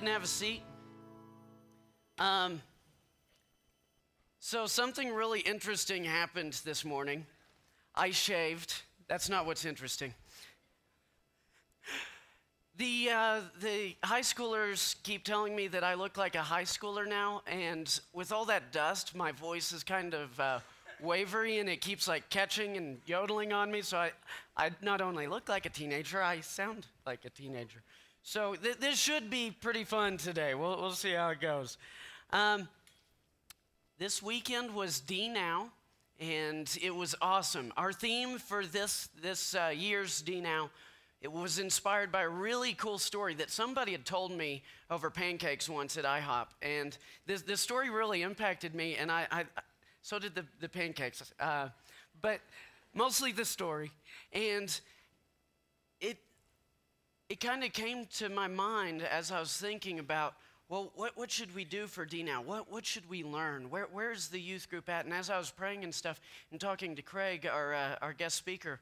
ahead and have a seat. Um, so, something really interesting happened this morning. I shaved. That's not what's interesting. The, uh, the high schoolers keep telling me that I look like a high schooler now, and with all that dust, my voice is kind of uh, wavery and it keeps like catching and yodeling on me. So I, I not only look like a teenager, I sound like a teenager. So th- this should be pretty fun today. We'll, we'll see how it goes. Um, this weekend was D Now, and it was awesome. Our theme for this, this uh, year's D Now it was inspired by a really cool story that somebody had told me over pancakes once at IHOP. And this, this story really impacted me, and I, I so did the, the pancakes. Uh, but mostly the story. And it, it kind of came to my mind as I was thinking about well, what, what should we do for D now? What, what should we learn? Where, where's the youth group at? And as I was praying and stuff and talking to Craig, our, uh, our guest speaker,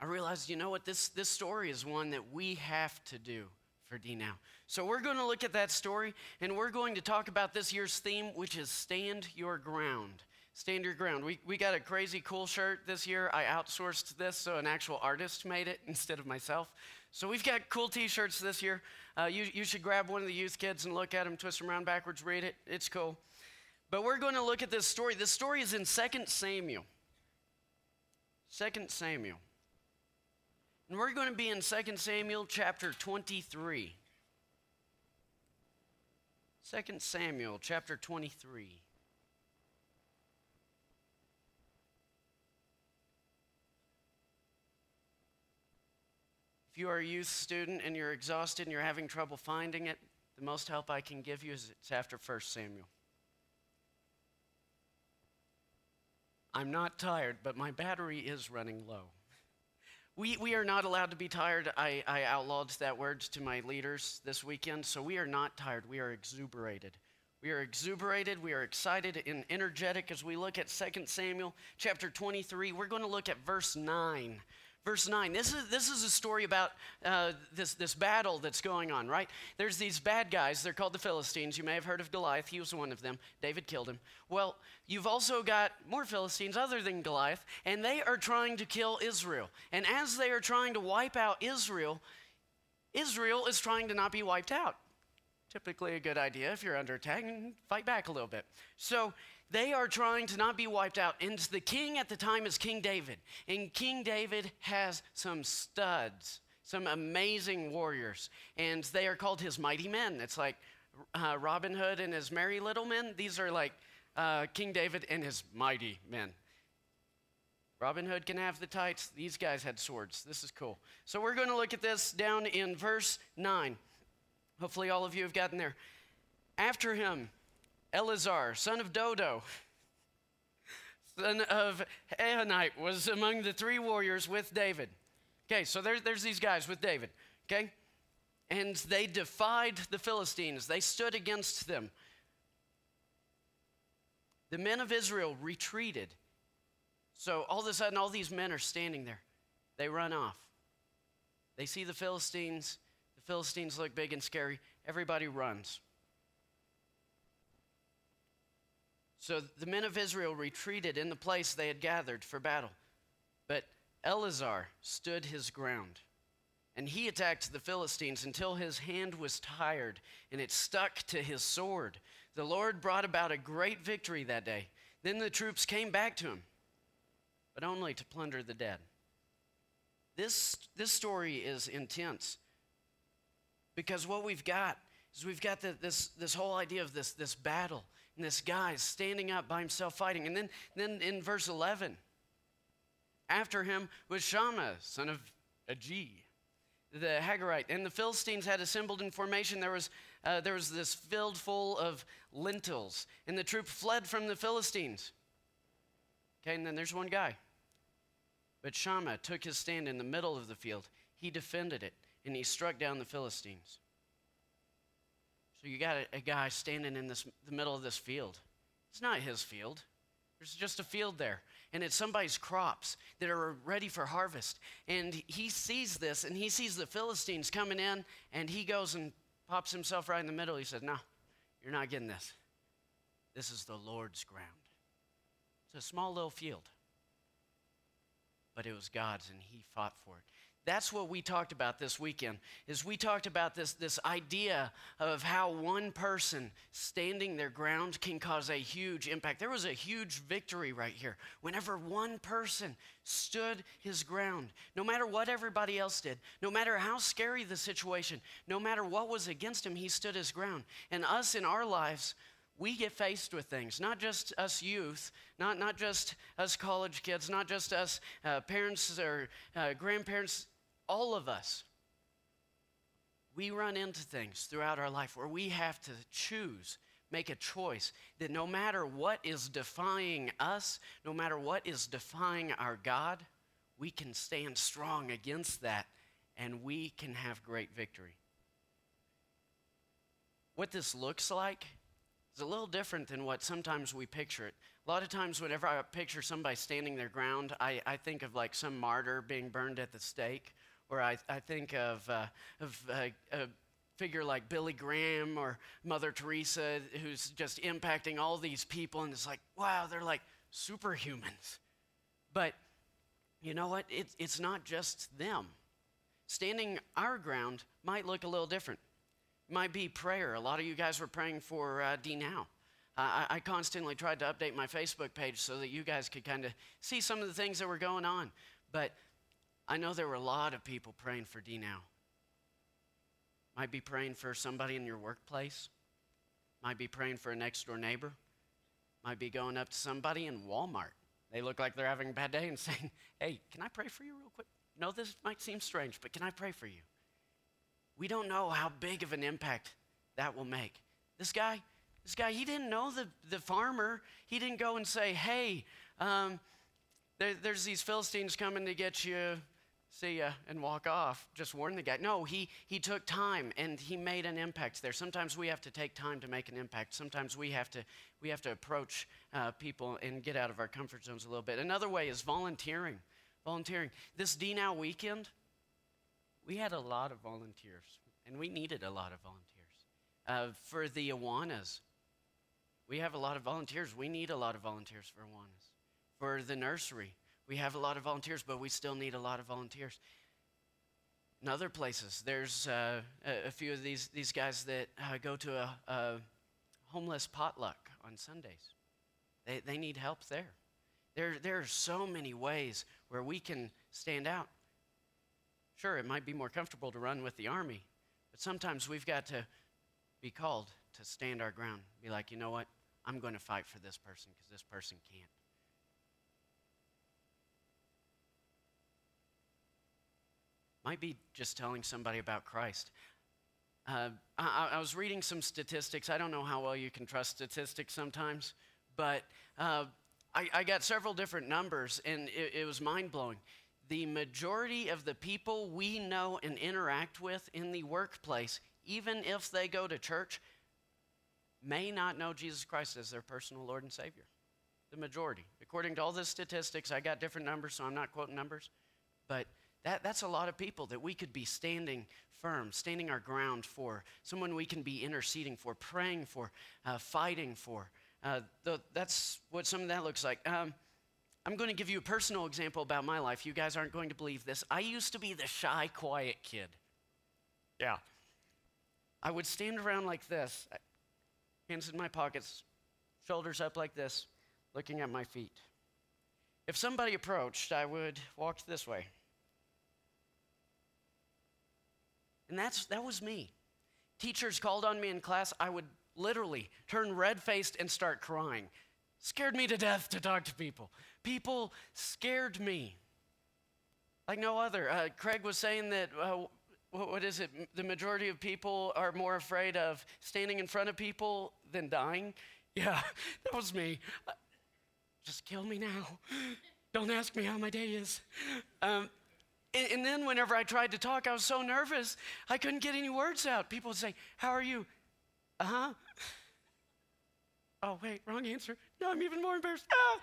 I realized, you know what, this, this story is one that we have to do for D now. So we're going to look at that story and we're going to talk about this year's theme, which is Stand Your Ground. Stand Your Ground. We, we got a crazy cool shirt this year. I outsourced this, so an actual artist made it instead of myself. So we've got cool t shirts this year. Uh, you, you should grab one of the youth kids and look at them, twist them around backwards, read it. It's cool. But we're going to look at this story. This story is in 2 Samuel. 2 Samuel. And we're going to be in 2 Samuel chapter 23. 2 Samuel chapter 23. If you are a youth student and you're exhausted and you're having trouble finding it, the most help I can give you is it's after 1 Samuel. I'm not tired, but my battery is running low. We, we are not allowed to be tired. I, I outlawed that word to my leaders this weekend. So we are not tired. We are exuberated. We are exuberated. We are excited and energetic as we look at 2 Samuel chapter 23. We're going to look at verse 9 verse 9 this is, this is a story about uh, this, this battle that's going on right? There's these bad guys they're called the philistines. You may have heard of goliath. He was one of them. David killed him. Well you've also got more philistines other than goliath and they are trying to kill israel. And as they are trying to wipe out israel israel is trying to not be wiped out. Typically a good idea if you're under attack and fight back a little bit. So they are trying to not be wiped out. And the king at the time is King David. And King David has some studs, some amazing warriors. And they are called his mighty men. It's like uh, Robin Hood and his merry little men. These are like uh, King David and his mighty men. Robin Hood can have the tights. These guys had swords. This is cool. So we're going to look at this down in verse 9. Hopefully, all of you have gotten there. After him, Eleazar, son of Dodo, son of Ahonite, was among the three warriors with David. Okay, so there, there's these guys with David, okay? And they defied the Philistines, they stood against them. The men of Israel retreated. So all of a sudden, all these men are standing there. They run off. They see the Philistines. The Philistines look big and scary. Everybody runs. So the men of Israel retreated in the place they had gathered for battle. But Eleazar stood his ground. And he attacked the Philistines until his hand was tired and it stuck to his sword. The Lord brought about a great victory that day. Then the troops came back to him, but only to plunder the dead. This, this story is intense because what we've got is we've got the, this, this whole idea of this, this battle and this guy is standing up by himself fighting. And then, then in verse 11, after him was Shammah, son of Agee, the Hagarite. And the Philistines had assembled in formation. There was, uh, there was this field full of lentils, and the troop fled from the Philistines. Okay, and then there's one guy. But Shammah took his stand in the middle of the field. He defended it, and he struck down the Philistines. So you got a, a guy standing in this, the middle of this field. It's not his field. There's just a field there. And it's somebody's crops that are ready for harvest. And he sees this and he sees the Philistines coming in and he goes and pops himself right in the middle. He said, No, you're not getting this. This is the Lord's ground. It's a small little field, but it was God's, and he fought for it that's what we talked about this weekend is we talked about this, this idea of how one person standing their ground can cause a huge impact. There was a huge victory right here. Whenever one person stood his ground no matter what everybody else did no matter how scary the situation no matter what was against him he stood his ground. And us in our lives we get faced with things, not just us youth, not, not just us college kids, not just us uh, parents or uh, grandparents, all of us, we run into things throughout our life where we have to choose, make a choice that no matter what is defying us, no matter what is defying our God, we can stand strong against that and we can have great victory. What this looks like is a little different than what sometimes we picture it. A lot of times, whenever I picture somebody standing their ground, I, I think of like some martyr being burned at the stake or I, I think of, uh, of uh, a figure like Billy Graham or Mother Teresa who's just impacting all these people, and it's like, wow, they're like superhumans. But you know what? It, it's not just them. Standing our ground might look a little different. Might be prayer. A lot of you guys were praying for uh, D Now. I, I constantly tried to update my Facebook page so that you guys could kind of see some of the things that were going on. But I know there were a lot of people praying for D now. Might be praying for somebody in your workplace. Might be praying for a next door neighbor. Might be going up to somebody in Walmart. They look like they're having a bad day and saying, Hey, can I pray for you real quick? No, this might seem strange, but can I pray for you? We don't know how big of an impact that will make. This guy, this guy, he didn't know the, the farmer. He didn't go and say, Hey, um, there, there's these Philistines coming to get you see ya and walk off. Just warn the guy. No he he took time and he made an impact there. Sometimes we have to take time to make an impact. Sometimes we have to we have to approach uh, people and get out of our comfort zones a little bit. Another way is volunteering volunteering. This d now weekend we had a lot of volunteers and we needed a lot of volunteers uh, for the awanas we have a lot of volunteers we need a lot of volunteers for awanas for the nursery we have a lot of volunteers, but we still need a lot of volunteers. In other places, there's uh, a, few of these, these guys that uh, go to a, a, homeless potluck on Sundays. They, they need help there. there. There are so many ways where we can stand out. Sure, it might be more comfortable to run with the army, but sometimes we've got to be called to stand our ground. Be like, you know what? I'm going to fight for this person because this person can't. Might be just telling somebody about Christ. Uh, I, I, was reading some statistics. I don't know how well you can trust statistics sometimes, but uh, I, I, got several different numbers, and it, it was mind blowing. The majority of the people we know and interact with in the workplace, even if they go to church, may not know Jesus Christ as their personal Lord and Savior. The majority. According to all the statistics, I got different numbers, so I'm not quoting numbers, but that, that's a lot of people that we could be standing firm, standing our ground for, someone we can be interceding for, praying for, uh, fighting for. Uh, the, that's what some of that looks like. Um, I'm going to give you a personal example about my life. You guys aren't going to believe this. I used to be the shy, quiet kid. Yeah. I would stand around like this, hands in my pockets, shoulders up like this, looking at my feet. If somebody approached, I would walk this way. And that's, that was me. Teachers called on me in class, I would literally turn red faced and start crying. Scared me to death to talk to people. People scared me like no other. Uh, Craig was saying that, uh, what is it? The majority of people are more afraid of standing in front of people than dying. Yeah, that was me. Uh, just kill me now. Don't ask me how my day is. Um, and, and then whenever I tried to talk, I was so nervous, I couldn't get any words out. People would say, How are you? Uh huh. Oh, wait, wrong answer. No, I'm even more embarrassed. Ah!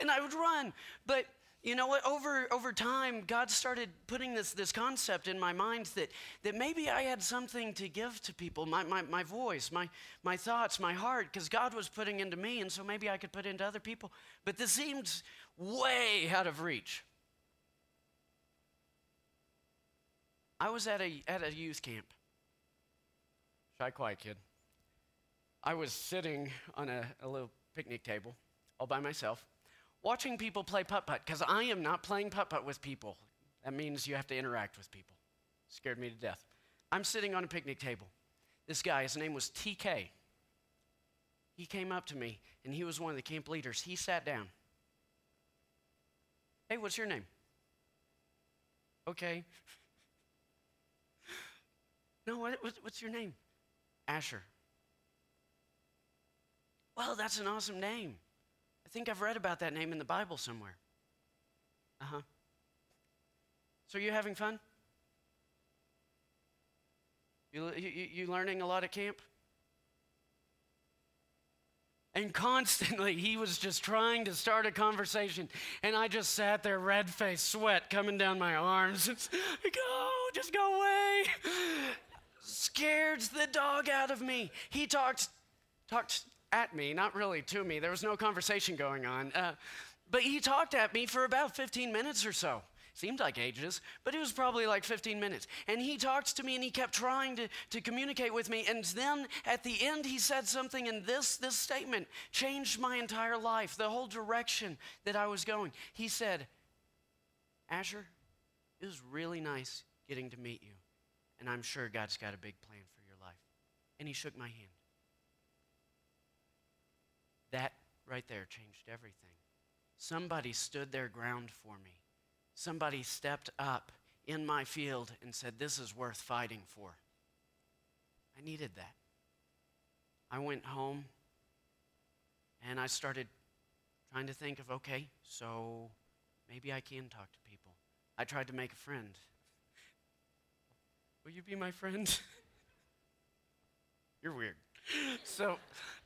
And I would run. But you know what over over time god started putting this this concept in my mind that that maybe i had something to give to people my my, my voice my my thoughts my heart because god was putting into me and so maybe i could put into other people but this seemed way out of reach i was at a at a youth camp shy quiet kid i was sitting on a, a little picnic table all by myself watching people play putt putt because I am not playing putt putt with people. That means you have to interact with people. Scared me to death. I'm sitting on a picnic table. This guy, his name was TK. He came up to me, and he was one of the camp leaders. He sat down. Hey, what's your name? Okay. No, what, what's your name? Asher. Well, that's an awesome name I think I've read about that name in the Bible somewhere. Uh huh. So, are you having fun? You, you, you learning a lot at camp? And constantly, he was just trying to start a conversation. And I just sat there, red faced, sweat coming down my arms. It's, go, just go away. Scared the dog out of me. He talked, talked at me, not really to me. There was no conversation going on. Uh, but he talked at me for about 15 minutes or so. Seemed like ages, but it was probably like 15 minutes. And he talked to me and he kept trying to, to communicate with me. And then at the end, he said something, and this, this statement changed my entire life, the whole direction that I was going. He said, Asher, it was really nice getting to meet you. And I'm sure God's got a big plan for your life. And he shook my hand. That right there changed everything. Somebody stood their ground for me. Somebody stepped up in my field and said, This is worth fighting for. I needed that. I went home and I started trying to think of okay, so maybe I can talk to people. I tried to make a friend. Will you be my friend? You're weird so,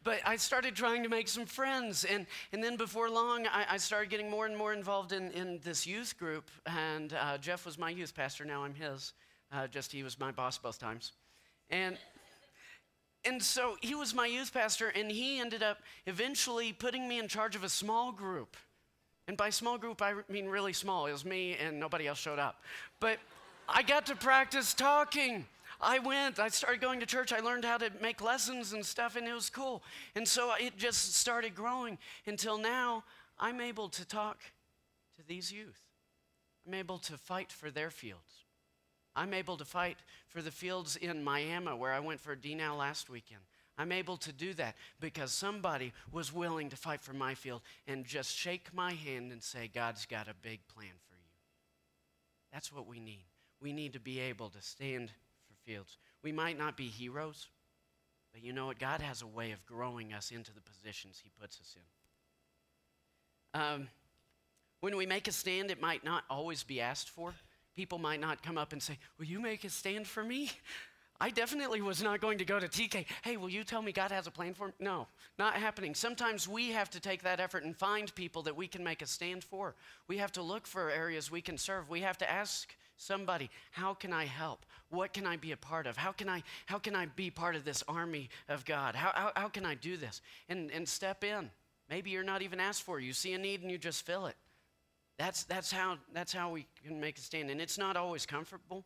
but I started trying to make some friends. And, and then before long, I, I started getting more and more involved in, in this youth group. And uh, Jeff was my youth pastor. Now I'm his. Uh, just he was my boss both times. And, and so he was my youth pastor, and he ended up eventually putting me in charge of a small group. And by small group, I mean really small. It was me, and nobody else showed up. But I got to practice talking. I went, I started going to church, I learned how to make lessons and stuff, and it was cool. And so it just started growing until now I'm able to talk to these youth. I'm able to fight for their fields. I'm able to fight for the fields in Miami where I went for a DNOW last weekend. I'm able to do that because somebody was willing to fight for my field and just shake my hand and say, God's got a big plan for you. That's what we need. We need to be able to stand fields. We might not be heroes, but you know what? God has a way of growing us into the positions He puts us in. Um, when we make a stand, it might not always be asked for. People might not come up and say, Will you make a stand for me? I definitely was not going to go to TK. Hey, will you tell me God has a plan for me? No, not happening. Sometimes we have to take that effort and find people that we can make a stand for. We have to look for areas we can serve. We have to ask somebody, how can I help? What can I be a part of? How can I, how can I be part of this army of God? How, how, how can I do this? And, and step in. Maybe you're not even asked for. You see a need and you just fill it. That's, that's, how, that's how we can make a stand. And it's not always comfortable.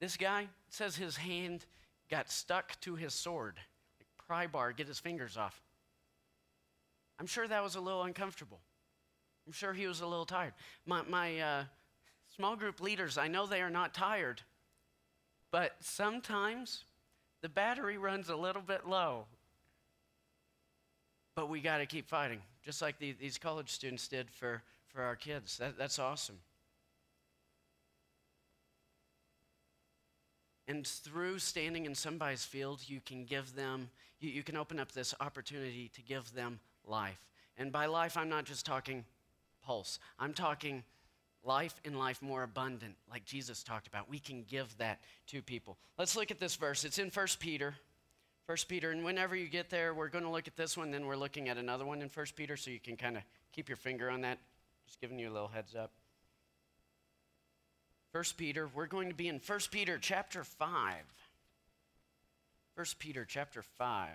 This guy says his hand got stuck to his sword, like pry bar, get his fingers off. I'm sure that was a little uncomfortable. I'm sure he was a little tired. My, my uh, Small group leaders, I know they are not tired, but sometimes the battery runs a little bit low. But we got to keep fighting, just like the, these college students did for, for our kids. That, that's awesome. And through standing in somebody's field, you can give them, you, you can open up this opportunity to give them life. And by life, I'm not just talking pulse, I'm talking life and life more abundant, like Jesus talked about. We can give that to people. Let's look at this verse. It's in 1 Peter. 1 Peter, and whenever you get there, we're going to look at this one, then we're looking at another one in 1 Peter, so you can kind of keep your finger on that Just giving you a little heads up. First Peter, we're going to be in First Peter chapter 5. First Peter chapter 5.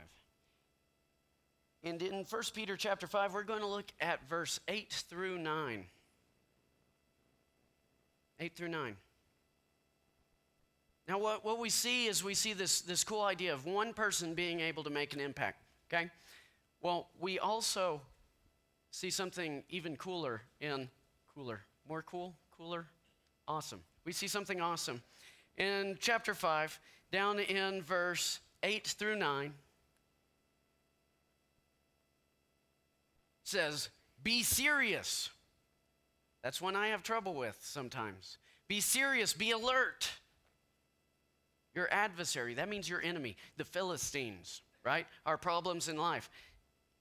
And in 1 Peter chapter 5, we're going to look at verse 8 through 9. 8 through 9. Now, what, what we see is we see this, this cool idea of one person being able to make an impact, okay? Well, we also see something even cooler in cooler. More cool? Cooler? Awesome. We see something awesome. In chapter 5, down in verse 8 through 9, says, Be serious. That's one I have trouble with sometimes. Be serious, be alert. Your adversary, that means your enemy, the Philistines, right? Our problems in life.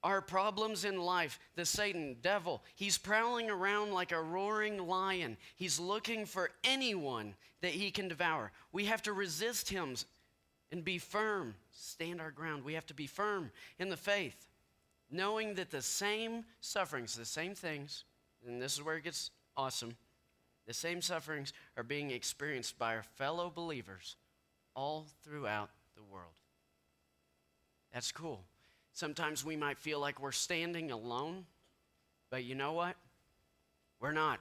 Our problems in life, the Satan, devil, he's prowling around like a roaring lion. He's looking for anyone that he can devour. We have to resist him and be firm, stand our ground. We have to be firm in the faith knowing that the same sufferings, the same things, and this is where it gets awesome, the same sufferings are being experienced by our fellow believers all throughout the world. That's cool. Sometimes we might feel like we're standing alone, but you know what? We're not.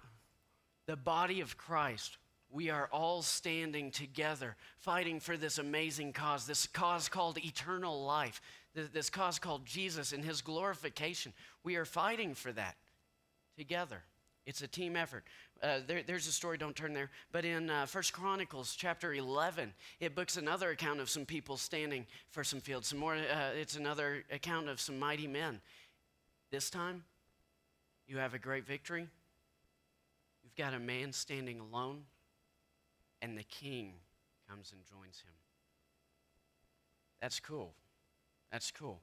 The body of Christ, we are all standing together, fighting for this amazing cause, this cause called eternal life, this cause called Jesus and his glorification. We are fighting for that together. It's a team effort. Uh, there, there's a story, don't turn there, but in uh, First Chronicles chapter 11, it books another account of some people standing for some fields. Some more, uh, it's another account of some mighty men. This time, you have a great victory. You've got a man standing alone, and the king comes and joins him. That's cool. That's cool.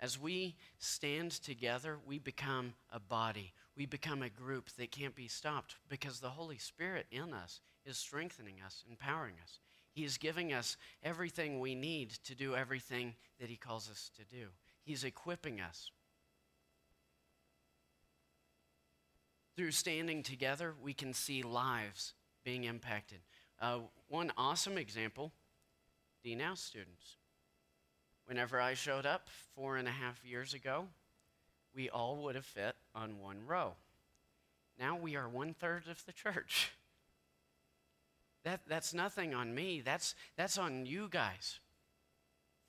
As we stand together, we become a body. We become a group that can't be stopped because the Holy Spirit in us is strengthening us, empowering us. He is giving us everything we need to do everything that He calls us to do. He's equipping us. Through standing together, we can see lives being impacted. Uh, one awesome example DNow students. Whenever I showed up four and a half years ago, we all would have fit on one row. Now we are one third of the church. That, that's nothing on me, that's, that's on you guys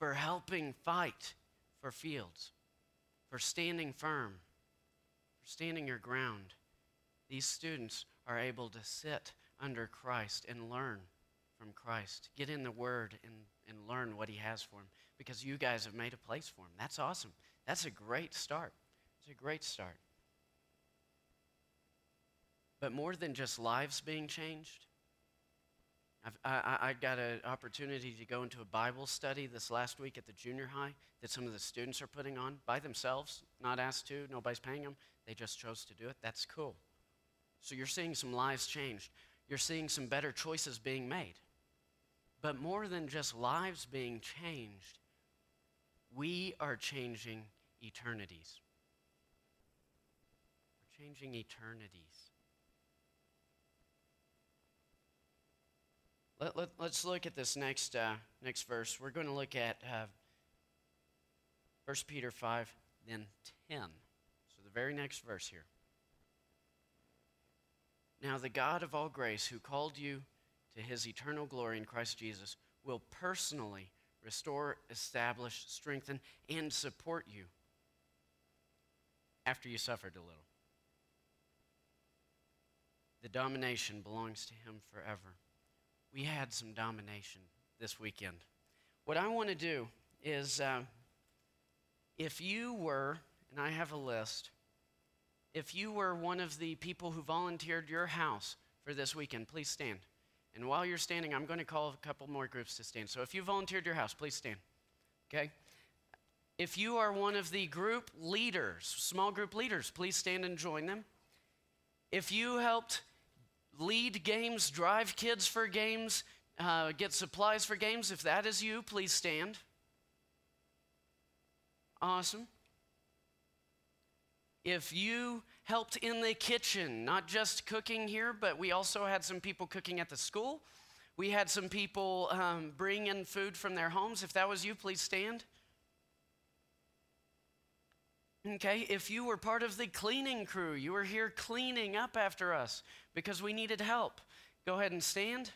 for helping fight for fields, for standing firm, for standing your ground. These students are able to sit under Christ and learn from Christ. Get in the Word and, and learn what He has for him because you guys have made a place for him. That's awesome. That's a great start. It's a great start. But more than just lives being changed, I've, I, I got an opportunity to go into a Bible study this last week at the junior high that some of the students are putting on by themselves, not asked to, nobody's paying them. They just chose to do it. That's cool. So you're seeing some lives changed. You're seeing some better choices being made. But more than just lives being changed, we are changing eternities. We're changing eternities. Let, let, us look at this next, uh, next verse. We're going to look at uh, 1 Peter 5, then 10. So the very next verse here. Now, the God of all grace, who called you to his eternal glory in Christ Jesus will personally restore, establish, strengthen, and support you after you suffered a little. The domination belongs to him forever. We had some domination this weekend. What I want to do is uh, if you were, and I have a list, if you were one of the people who volunteered your house for this weekend, please stand. And while you're standing, I'm going to call a couple more groups to stand. So if you volunteered your house, please stand. Okay? If you are one of the group leaders, small group leaders, please stand and join them. If you helped lead games, drive kids for games, uh, get supplies for games, if that is you, please stand. Awesome. If you helped in the kitchen, not just cooking here, but we also had some people cooking at the school. We had some people um, bring in food from their homes. If that was you, please stand. Okay, if you were part of the cleaning crew, you were here cleaning up after us because we needed help, go ahead and stand.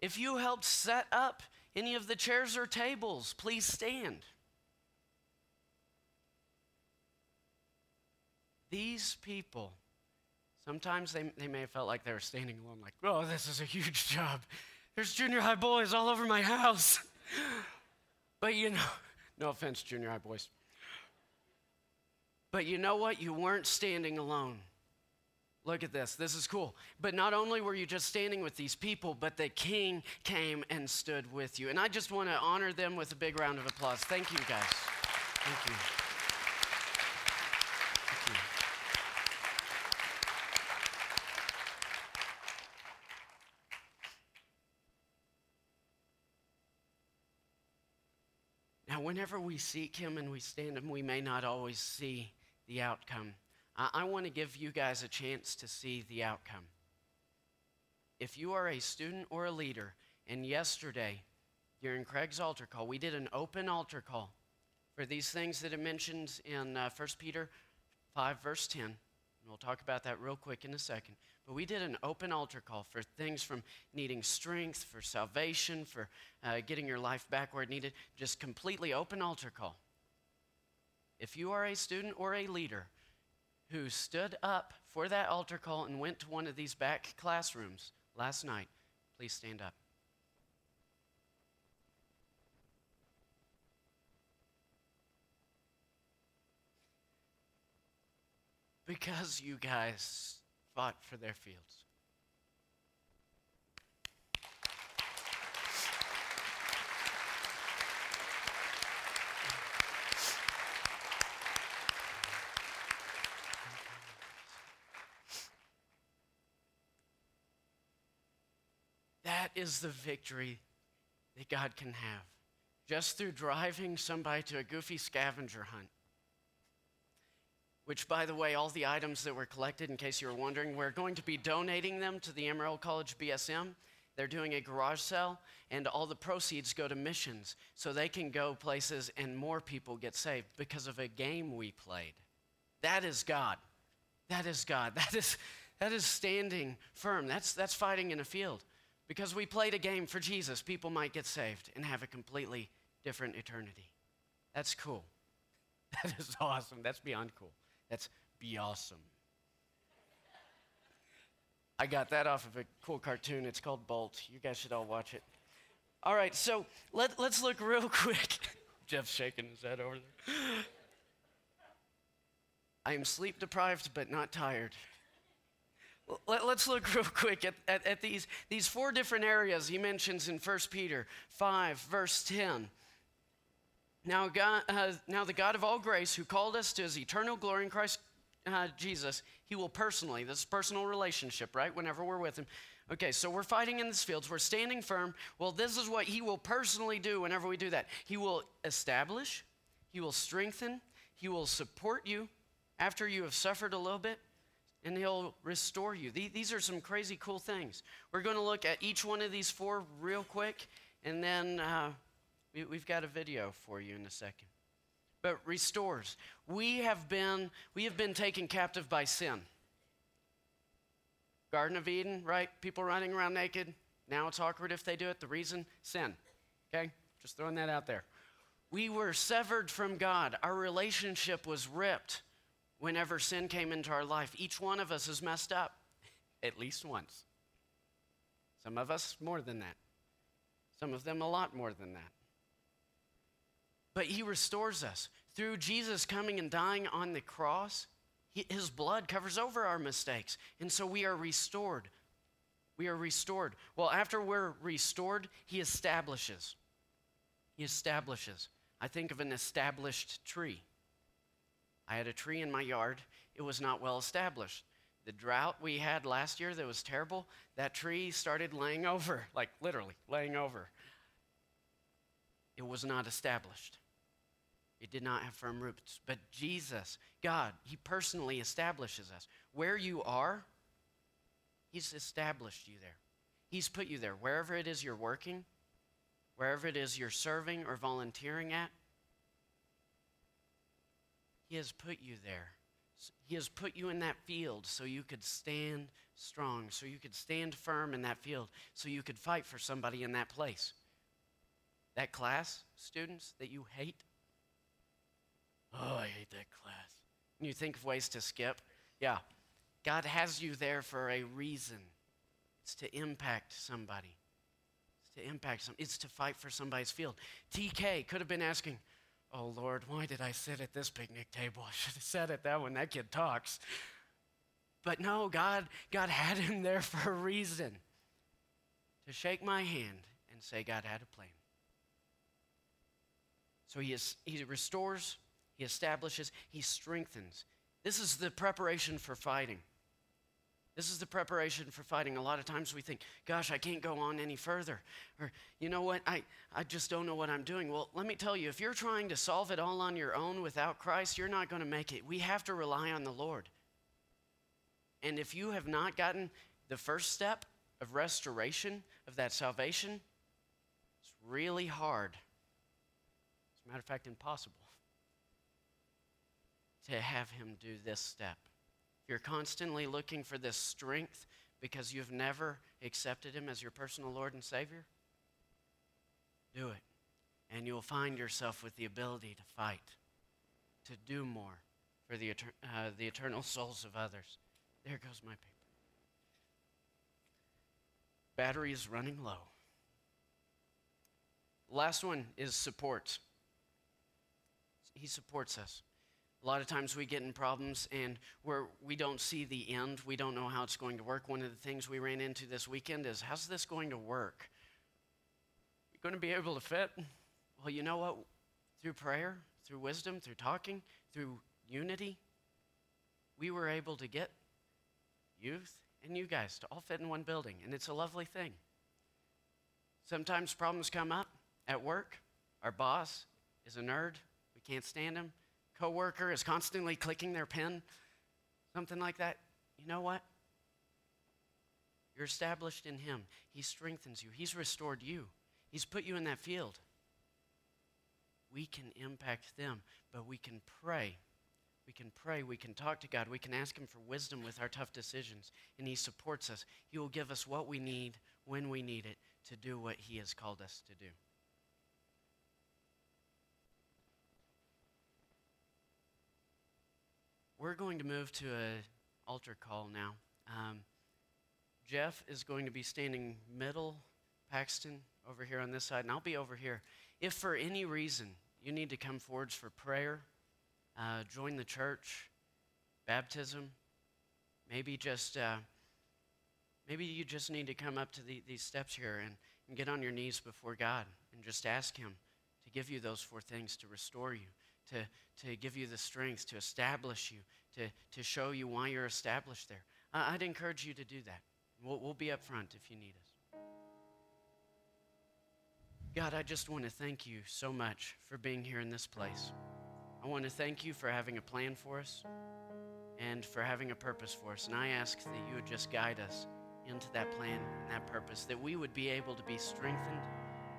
If you helped set up any of the chairs or tables, please stand. These people, sometimes they, they may have felt like they were standing alone, like, oh, this is a huge job. There's junior high boys all over my house. but you know, no offense, junior high boys. But you know what? You weren't standing alone. Look at this. This is cool. But not only were you just standing with these people, but the king came and stood with you. And I just want to honor them with a big round of applause. Thank you, guys. Thank you. Thank you. Now, whenever we seek him and we stand him, we may not always see the outcome. I, I want to give you guys a chance to see the outcome. If you are a student or a leader, and yesterday during Craig's altar call, we did an open altar call for these things that it mentions in uh, 1 Peter 5, verse 10. And we'll talk about that real quick in a second. But we did an open altar call for things from needing strength, for salvation, for uh, getting your life back where it needed. Just completely open altar call. If you are a student or a leader who stood up for that altar call and went to one of these back classrooms last night, please stand up. Because you guys fought for their fields. That is the victory that God can have just through driving somebody to a goofy scavenger hunt. Which, by the way, all the items that were collected, in case you were wondering, we're going to be donating them to the Amarillo College BSM. They're doing a garage sale, and all the proceeds go to missions so they can go places and more people get saved because of a game we played. That is God. That is God. That is, that is standing firm. That's, that's fighting in a field. Because we played a game for Jesus, people might get saved and have a completely different eternity. That's cool. That is awesome. That's beyond cool. That's be awesome. I got that off of a cool cartoon. It's called Bolt. You guys should all watch it. All right, so let, let's look real quick. Jeff's shaking his head over there. I am sleep deprived, but not tired. Let, us look real quick at, at, at, these, these four different areas he mentions in 1 Peter 5, verse 10. Now, God, uh, now the God of all grace, who called us to his eternal glory in Christ uh, Jesus, he will personally, this is personal relationship, right? Whenever we're with him. Okay, so we're fighting in these fields, we're standing firm. Well, this is what he will personally do whenever we do that. He will establish, he will strengthen, he will support you after you have suffered a little bit and he'll restore you. These are some crazy cool things. We're going to look at each one of these four real quick, and then uh, we, we've got a video for you in a second. But restores. We have been we have been taken captive by sin. Garden of Eden, right? People running around naked. Now it's awkward if they do it. The reason sin. Okay? Just throwing that out there. We were severed from God. Our relationship was ripped whenever sin came into our life. Each one of us has messed up at least once. Some of us more than that. Some of them a lot more than that. But He restores us. Through Jesus coming and dying on the cross, His blood covers over our mistakes. And so we are restored. We are restored. Well, after we're restored, He establishes. He establishes. I think of an established tree. I had a tree in my yard. It was not well established. The drought we had last year that was terrible, that tree started laying over, like literally laying over. It was not established. It did not have firm roots. But Jesus, God, He personally establishes us. Where you are, He's established you there. He's put you there. Wherever it is you're working, wherever it is you're serving or volunteering at, He has put you there. He has put you in that field so you could stand strong, so you could stand firm in that field, so you could fight for somebody in that place. That class, students, that you hate. Oh, I hate that class. And you think of ways to skip. Yeah. God has you there for a reason. It's to impact somebody. It's to impact some. It's to fight for somebody's field. TK could have been asking, Oh Lord, why did I sit at this picnic table? I should have sat at that one. That kid talks. But no, God, God had him there for a reason. To shake my hand and say God had a plan. So he, is, he restores, he establishes, he strengthens. This is the preparation for fighting. This is the preparation for fighting. A lot of times we think, gosh, I can't go on any further. Or, you know what, I, I just don't know what I'm doing. Well, let me tell you, if you're trying to solve it all on your own without Christ, you're not going to make it. We have to rely on the Lord. And if you have not gotten the first step of restoration of that salvation, it's really hard. As a matter of fact, impossible to have Him do this step If you're constantly looking for this strength because you've never accepted Him as your personal Lord and Savior, do it. And you'll find yourself with the ability to fight, to do more for the, uh, the eternal souls of others. There goes my paper. Battery is running low. Last one is support. He supports us. A lot of times we get in problems and where we don't see the end. We don't know how it's going to work. One of the things we ran into this weekend is how's this going to work? You going to be able to fit? Well, you know what? Through prayer, through wisdom, through talking, through unity, we were able to get youth and you guys to all fit in one building, and it's a lovely thing. Sometimes problems come up at work. Our boss is a nerd. We can't stand him coworker is constantly clicking their pen, something like that, you know what? You're established in Him. He strengthens you, He's restored you, He's put you in that field. We can impact them, but we can pray. We can pray. We can talk to God. We can ask Him for wisdom with our tough decisions. And He supports us. He will give us what we need when we need it to do what He has called us to do. We're going to move to an altar call now. Um, Jeff is going to be standing middle, Paxton over here on this side, and I'll be over here. If for any reason you need to come forwards for prayer, uh, join the church, baptism, maybe just uh, maybe you just need to come up to the, these steps here and, and get on your knees before God and just ask Him to give you those four things to restore you, to, to give you the strength, to establish you, to, to show you why you're established there. I'd encourage you to do that. We'll, we'll be up front if you need us. God, I just want to thank you so much for being here in this place. I want to thank you for having a plan for us and for having a purpose for us. And I ask that you would just guide us into that plan and that purpose, that we would be able to be strengthened,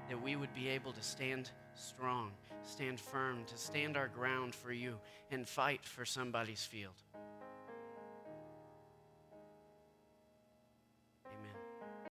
that we would be able to stand strong, stand firm, to stand our ground for you and fight for somebody's field.